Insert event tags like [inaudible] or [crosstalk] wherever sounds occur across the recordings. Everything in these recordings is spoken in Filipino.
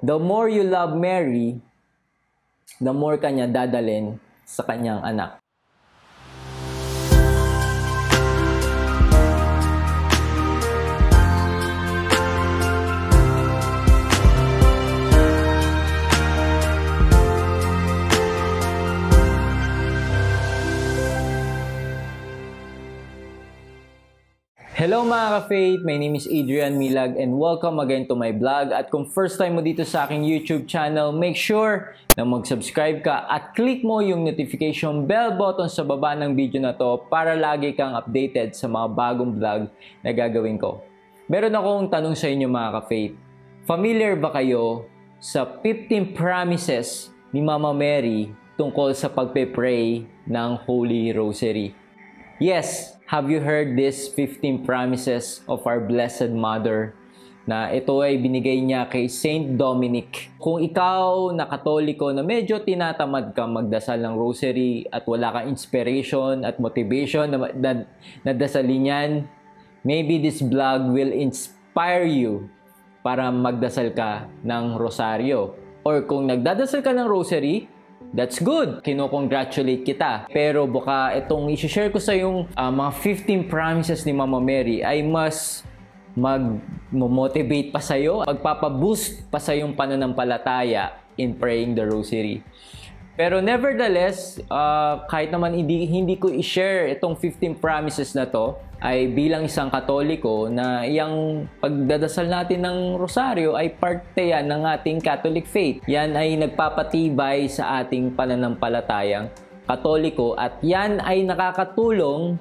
The more you love Mary, the more kanya dadalin sa kanyang anak. Hello mga ka-faith! My name is Adrian Milag and welcome again to my vlog. At kung first time mo dito sa aking YouTube channel, make sure na mag-subscribe ka at click mo yung notification bell button sa baba ng video na to para lagi kang updated sa mga bagong vlog na gagawin ko. Meron akong tanong sa inyo mga ka-faith. Familiar ba kayo sa 15 promises ni Mama Mary tungkol sa pagpe-pray ng Holy Rosary? Yes, have you heard these 15 promises of our Blessed Mother na ito ay binigay niya kay Saint Dominic. Kung ikaw na katoliko na medyo tinatamad ka magdasal ng rosary at wala kang inspiration at motivation na, na, na dasalin yan, maybe this vlog will inspire you para magdasal ka ng rosaryo. Or kung nagdadasal ka ng rosary, That's good. Kino-congratulate kita. Pero baka itong i-share ko sa yung uh, mga 15 promises ni Mama Mary ay mas mag-motivate pa sa iyo, magpapa-boost pa sa yung pananampalataya in praying the rosary. Pero nevertheless, uh, kahit naman hindi, hindi ko i-share itong 15 promises na to, ay bilang isang katoliko na yung pagdadasal natin ng rosaryo ay parte yan ng ating Catholic faith. Yan ay nagpapatibay sa ating pananampalatayang katoliko at yan ay nakakatulong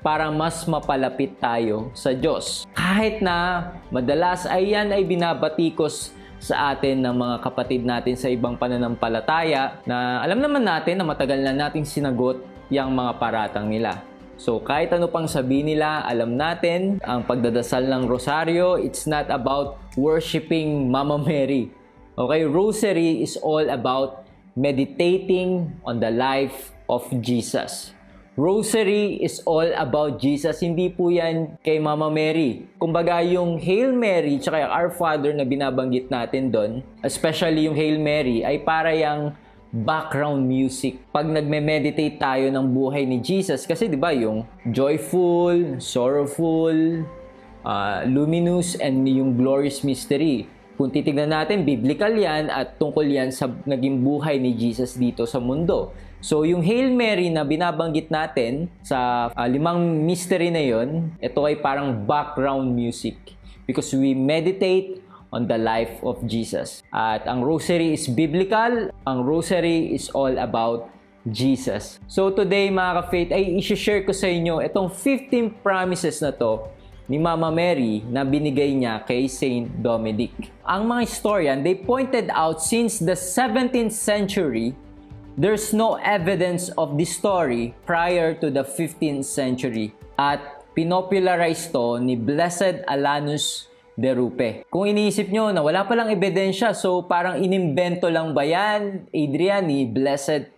para mas mapalapit tayo sa Diyos. Kahit na madalas ay yan ay binabatikos sa atin ng mga kapatid natin sa ibang pananampalataya na alam naman natin na matagal na nating sinagot yung mga paratang nila. So kahit ano pang sabi nila, alam natin, ang pagdadasal ng rosaryo, it's not about worshiping Mama Mary. Okay, rosary is all about meditating on the life of Jesus. Rosary is all about Jesus. Hindi po yan kay Mama Mary. Kumbaga yung Hail Mary tsaka yung Our Father na binabanggit natin doon, especially yung Hail Mary, ay para yung background music. Pag nagme-meditate tayo ng buhay ni Jesus, kasi di ba yung joyful, sorrowful, uh, luminous, and yung glorious mystery. Kung titignan natin, biblical yan at tungkol yan sa naging buhay ni Jesus dito sa mundo. So, yung Hail Mary na binabanggit natin sa uh, limang mystery na yon, ito ay parang background music. Because we meditate on the life of Jesus. At ang rosary is biblical. Ang rosary is all about Jesus. So today mga ka-faith ay i-share ko sa inyo itong 15 promises na to ni Mama Mary na binigay niya kay Saint Dominic. Ang mga historian, they pointed out since the 17th century, there's no evidence of this story prior to the 15th century. At pinopularize to ni Blessed Alanus de Rupe. Kung iniisip nyo na wala palang ebidensya, so parang inimbento lang ba yan, Adrian, ni Blessed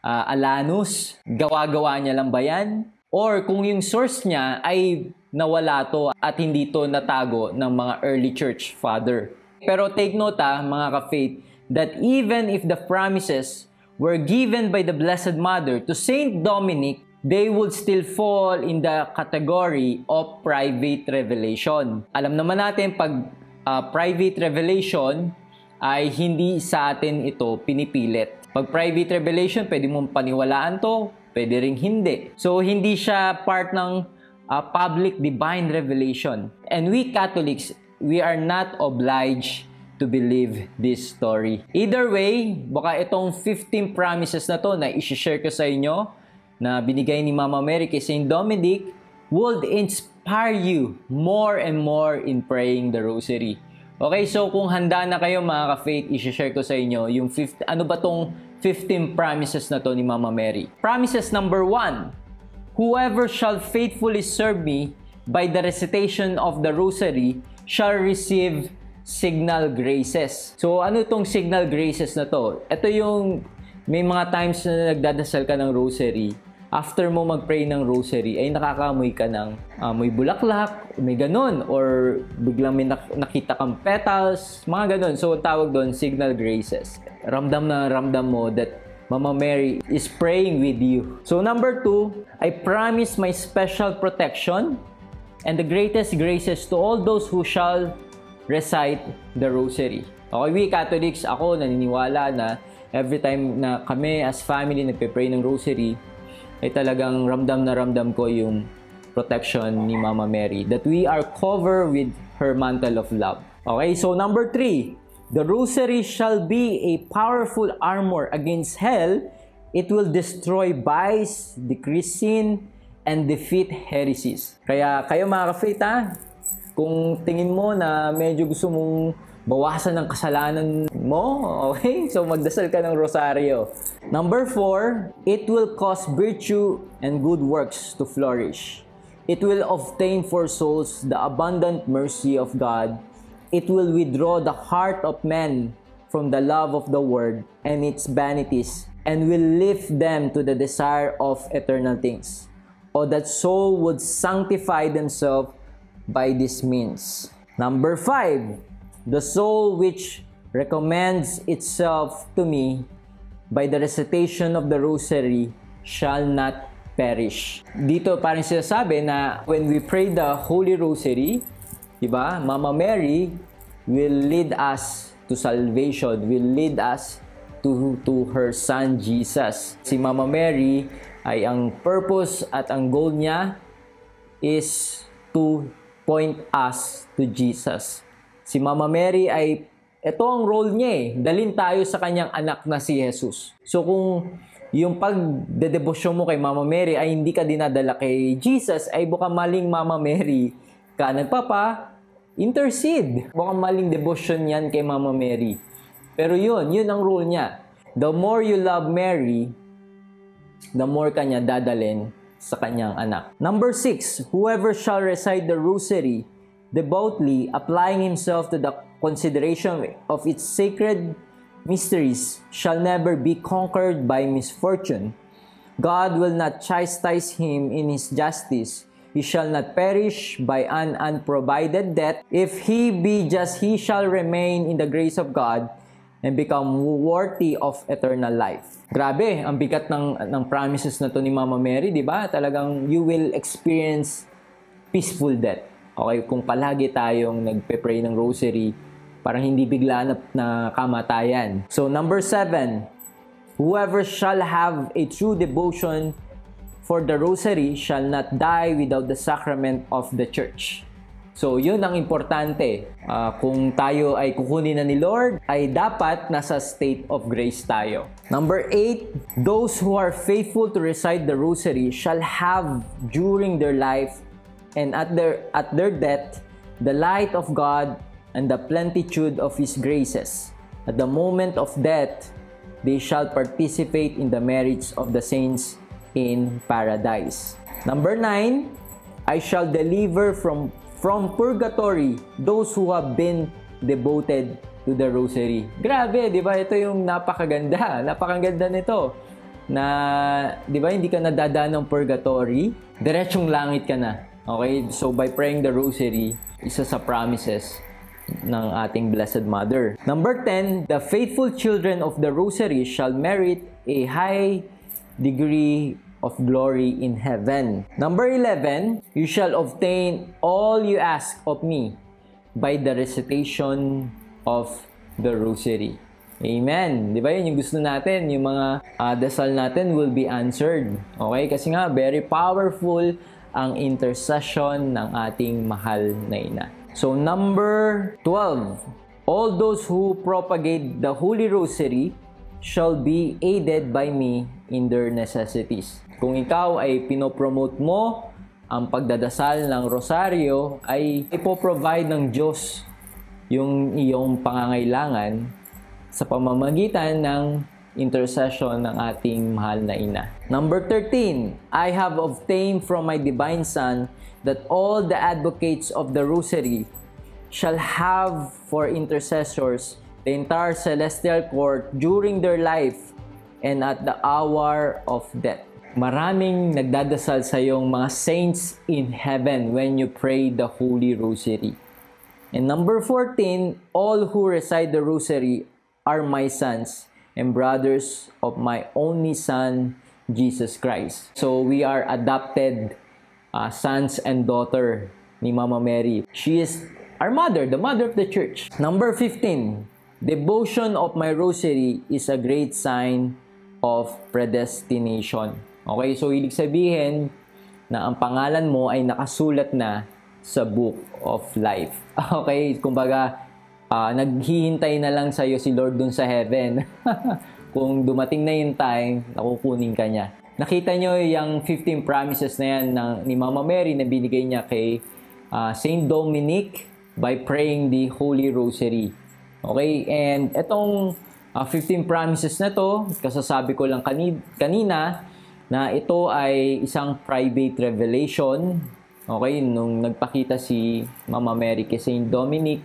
uh, Alanus? Gawa-gawa niya lang ba yan? Or kung yung source niya ay nawala to at hindi to natago ng mga early church father. Pero take note ah, mga ka-faith, that even if the promises were given by the Blessed Mother to Saint Dominic they would still fall in the category of private revelation. Alam naman natin pag uh, private revelation ay hindi sa atin ito pinipilit. Pag private revelation, pwede mong paniwalaan to, pwede ring hindi. So, hindi siya part ng uh, public divine revelation. And we Catholics, we are not obliged to believe this story. Either way, baka itong 15 promises na to na isi-share ko sa inyo, na binigay ni Mama Mary kay St. Dominic would inspire you more and more in praying the rosary. Okay, so kung handa na kayo mga ka-faith, i-share ko sa inyo yung 50, ano ba tong 15 promises na to ni Mama Mary. Promises number 1, Whoever shall faithfully serve me by the recitation of the rosary shall receive signal graces. So ano tong signal graces na to? Ito yung may mga times na nagdadasal ka ng rosary after mo mag-pray ng rosary, ay nakakamoy ka ng amoy bulaklak, may ganun, or biglang may nak- nakita kang petals, mga ganun. So, tawag doon, signal graces. Ramdam na ramdam mo that Mama Mary is praying with you. So, number two, I promise my special protection and the greatest graces to all those who shall recite the rosary. Okay, we Catholics, ako naniniwala na every time na kami as family nagpe-pray ng rosary, ay talagang ramdam na ramdam ko yung protection ni Mama Mary. That we are covered with her mantle of love. Okay, so number three, the rosary shall be a powerful armor against hell. It will destroy vice, decrease sin, and defeat heresies. Kaya kayo mga ka-faith ha, kung tingin mo na medyo gusto mong bawasan ng kasalanan mo, [laughs] okay? So magdasal ka ng rosaryo. Number four, it will cause virtue and good works to flourish. It will obtain for souls the abundant mercy of God. It will withdraw the heart of men from the love of the world and its vanities and will lift them to the desire of eternal things. O that soul would sanctify themselves by this means. Number five, the soul which recommends itself to me by the recitation of the rosary shall not perish. Dito parang sinasabi na when we pray the Holy Rosary, di ba, Mama Mary will lead us to salvation, will lead us to, to her Son Jesus. Si Mama Mary ay ang purpose at ang goal niya is to point us to Jesus. Si Mama Mary ay ito ang role niya eh. Dalin tayo sa kanyang anak na si Jesus. So kung yung pagdedebosyon mo kay Mama Mary ay hindi ka dinadala kay Jesus, ay baka maling Mama Mary ka nagpapa intercede. Baka maling devotion yan kay Mama Mary. Pero yun, yun ang rule niya. The more you love Mary, the more kanya dadalin sa kanyang anak. Number six, whoever shall recite the rosary devoutly, applying himself to the consideration of its sacred mysteries, shall never be conquered by misfortune. God will not chastise him in his justice. He shall not perish by an unprovided death. If he be just, he shall remain in the grace of God and become worthy of eternal life. Grabe, ang bigat ng, ng promises na to ni Mama Mary, di ba? Talagang you will experience peaceful death. Okay, kung palagi tayong nagpe-pray ng rosary, parang hindi bigla na, na kamatayan. So number seven, whoever shall have a true devotion for the rosary shall not die without the sacrament of the church. So, yun ang importante. Uh, kung tayo ay kukunin na ni Lord, ay dapat nasa state of grace tayo. Number eight, those who are faithful to recite the rosary shall have during their life and at their, at their death the light of God and the plenitude of His graces. At the moment of death, they shall participate in the merits of the saints in paradise. Number nine, I shall deliver from from purgatory those who have been devoted to the rosary. Grabe, 'di ba? Ito yung napakaganda. [laughs] Napakaganda nito. Na 'di ba hindi ka nadadaan ng purgatory, diretsong langit ka na. Okay? So by praying the rosary, isa sa promises ng ating Blessed Mother. Number 10, the faithful children of the rosary shall merit a high degree of glory in heaven. Number 11, you shall obtain all you ask of me by the recitation of the rosary. Amen. Di ba yun yung gusto natin? Yung mga uh, dasal natin will be answered. Okay? Kasi nga, very powerful ang intercession ng ating mahal na ina. So, number 12, all those who propagate the Holy Rosary shall be aided by me in their necessities. Kung ikaw ay pinopromote mo ang pagdadasal ng rosaryo, ay ipoprovide ng Diyos yung iyong pangangailangan sa pamamagitan ng intercession ng ating mahal na ina. Number 13, I have obtained from my divine Son that all the advocates of the rosary shall have for intercessors the entire celestial court during their life and at the hour of death. Maraming nagdadasal sa iyong mga saints in heaven when you pray the Holy Rosary. And number 14, all who recite the Rosary are my sons and brothers of my only Son, Jesus Christ. So we are adopted uh, sons and daughter ni Mama Mary. She is our mother, the mother of the church. Number 15, devotion of my rosary is a great sign of predestination. Okay, so ibig sabihin na ang pangalan mo ay nakasulat na sa book of life. [laughs] Okay, kumbaga uh, naghihintay na lang sa iyo si Lord dun sa heaven. [laughs] Kung dumating na yung time, nakukunin ka niya. Nakita nyo yung 15 promises na yan ng, ni Mama Mary na binigay niya kay uh, Saint Dominic by praying the Holy Rosary. Okay, and itong uh, 15 promises na to, kasasabi ko lang kanina, na ito ay isang private revelation. Okay, nung nagpakita si Mama Mary kay Saint Dominic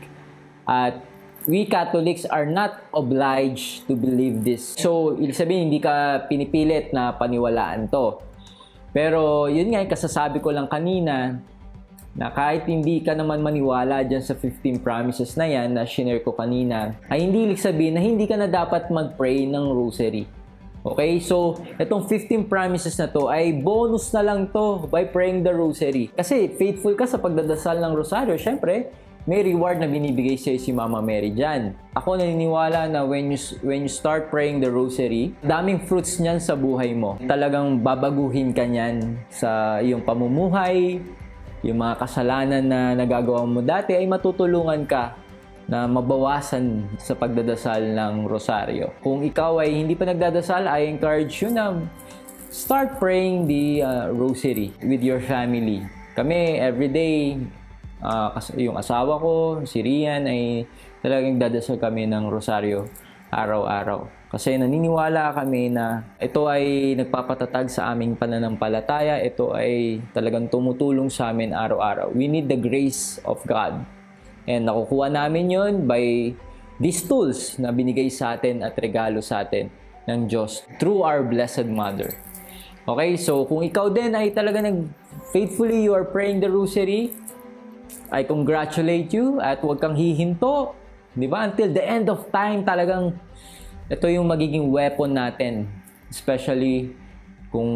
at we Catholics are not obliged to believe this. So, ibig sabihin, hindi ka pinipilit na paniwalaan to. Pero, yun nga, kasasabi ko lang kanina, na kahit hindi ka naman maniwala dyan sa 15 promises na yan na shinare ko kanina, ay hindi ibig sabihin na hindi ka na dapat mag-pray ng rosary. Okay, so itong 15 promises na to ay bonus na lang to by praying the rosary. Kasi faithful ka sa pagdadasal ng rosaryo, syempre, may reward na binibigay sa'yo si Mama Mary dyan. Ako naniniwala na when you, when you start praying the rosary, daming fruits niyan sa buhay mo. Talagang babaguhin ka niyan sa iyong pamumuhay, yung mga kasalanan na nagagawa mo dati ay matutulungan ka na mabawasan sa pagdadasal ng rosaryo. Kung ikaw ay hindi pa nagdadasal, I encourage you na start praying the uh, rosary with your family. Kami, everyday, uh, yung asawa ko, si Rian, ay talagang dadasal kami ng rosaryo araw-araw. Kasi naniniwala kami na ito ay nagpapatatag sa aming pananampalataya. Ito ay talagang tumutulong sa amin araw-araw. We need the grace of God And nakukuha namin yon by these tools na binigay sa atin at regalo sa atin ng Diyos through our Blessed Mother. Okay, so kung ikaw din ay talaga nag faithfully you are praying the rosary, I congratulate you at huwag kang hihinto. Di ba? Until the end of time, talagang ito yung magiging weapon natin. Especially kung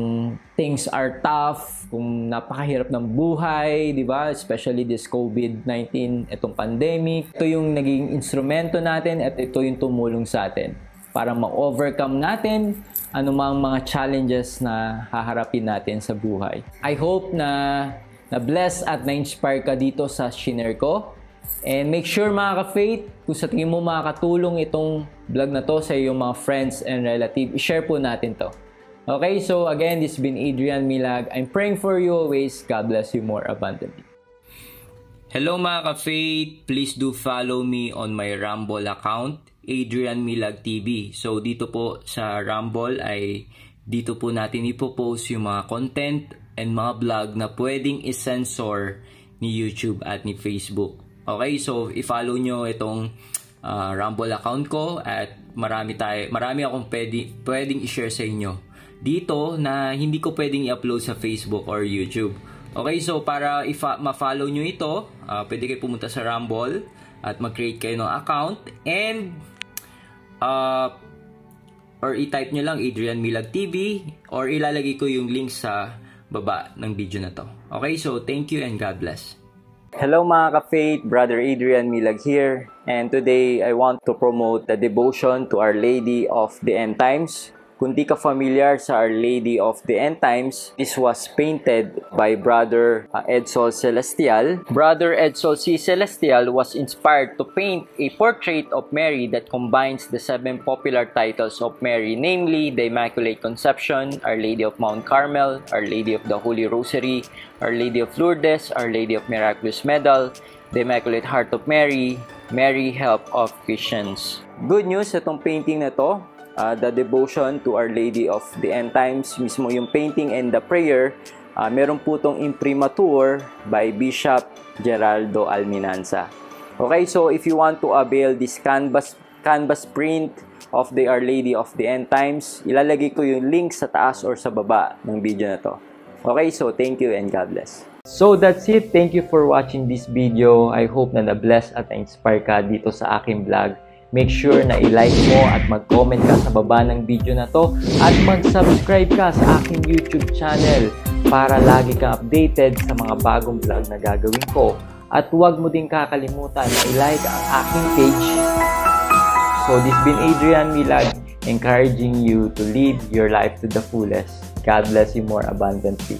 things are tough, kung napakahirap ng buhay, di ba? Especially this COVID-19, itong pandemic. Ito yung naging instrumento natin at ito yung tumulong sa atin para ma-overcome natin anumang mga challenges na haharapin natin sa buhay. I hope na na-bless at na-inspire ka dito sa shinare ko. And make sure mga ka-faith, kung sa tingin mo makakatulong itong vlog na to sa iyong mga friends and relatives, i-share po natin to. Okay, so again, this has been Adrian Milag. I'm praying for you always. God bless you more abundantly. Hello mga ka-faith, please do follow me on my Rumble account, Adrian Milag TV. So dito po sa Rumble ay dito po natin ipopost yung mga content and mga vlog na pwedeng isensor ni YouTube at ni Facebook. Okay, so i-follow nyo itong uh, Rumble account ko at marami tayo, marami akong pwede, pwedeng i-share sa inyo dito na hindi ko pwedeng i-upload sa Facebook or YouTube. Okay, so para ma-follow nyo ito, uh, pwede kayo pumunta sa Rumble at mag-create kayo ng account and uh, or i-type nyo lang Adrian Milag TV or ilalagay ko yung link sa baba ng video na to. Okay, so thank you and God bless. Hello mga ka-faith, Brother Adrian Milag here. And today I want to promote the devotion to Our Lady of the End Times kung di ka familiar sa Our Lady of the End Times, this was painted by Brother uh, Edsol Celestial. Brother Edsol C. Celestial was inspired to paint a portrait of Mary that combines the seven popular titles of Mary, namely the Immaculate Conception, Our Lady of Mount Carmel, Our Lady of the Holy Rosary, Our Lady of Lourdes, Our Lady of Miraculous Medal, the Immaculate Heart of Mary, Mary Help of Christians. Good news itong painting na to uh, the devotion to Our Lady of the End Times, mismo yung painting and the prayer, uh, meron po itong imprimatur by Bishop Geraldo Alminanza. Okay, so if you want to avail this canvas canvas print of the Our Lady of the End Times. Ilalagay ko yung link sa taas or sa baba ng video na to. Okay, so thank you and God bless. So that's it. Thank you for watching this video. I hope na na-bless at na-inspire ka dito sa aking vlog. Make sure na i-like mo at mag-comment ka sa baba ng video na to at mag-subscribe ka sa aking YouTube channel para lagi kang updated sa mga bagong vlog na gagawin ko. At huwag mo din kakalimutan na i-like ang aking page. So this been Adrian Milag encouraging you to live your life to the fullest. God bless you more abundantly.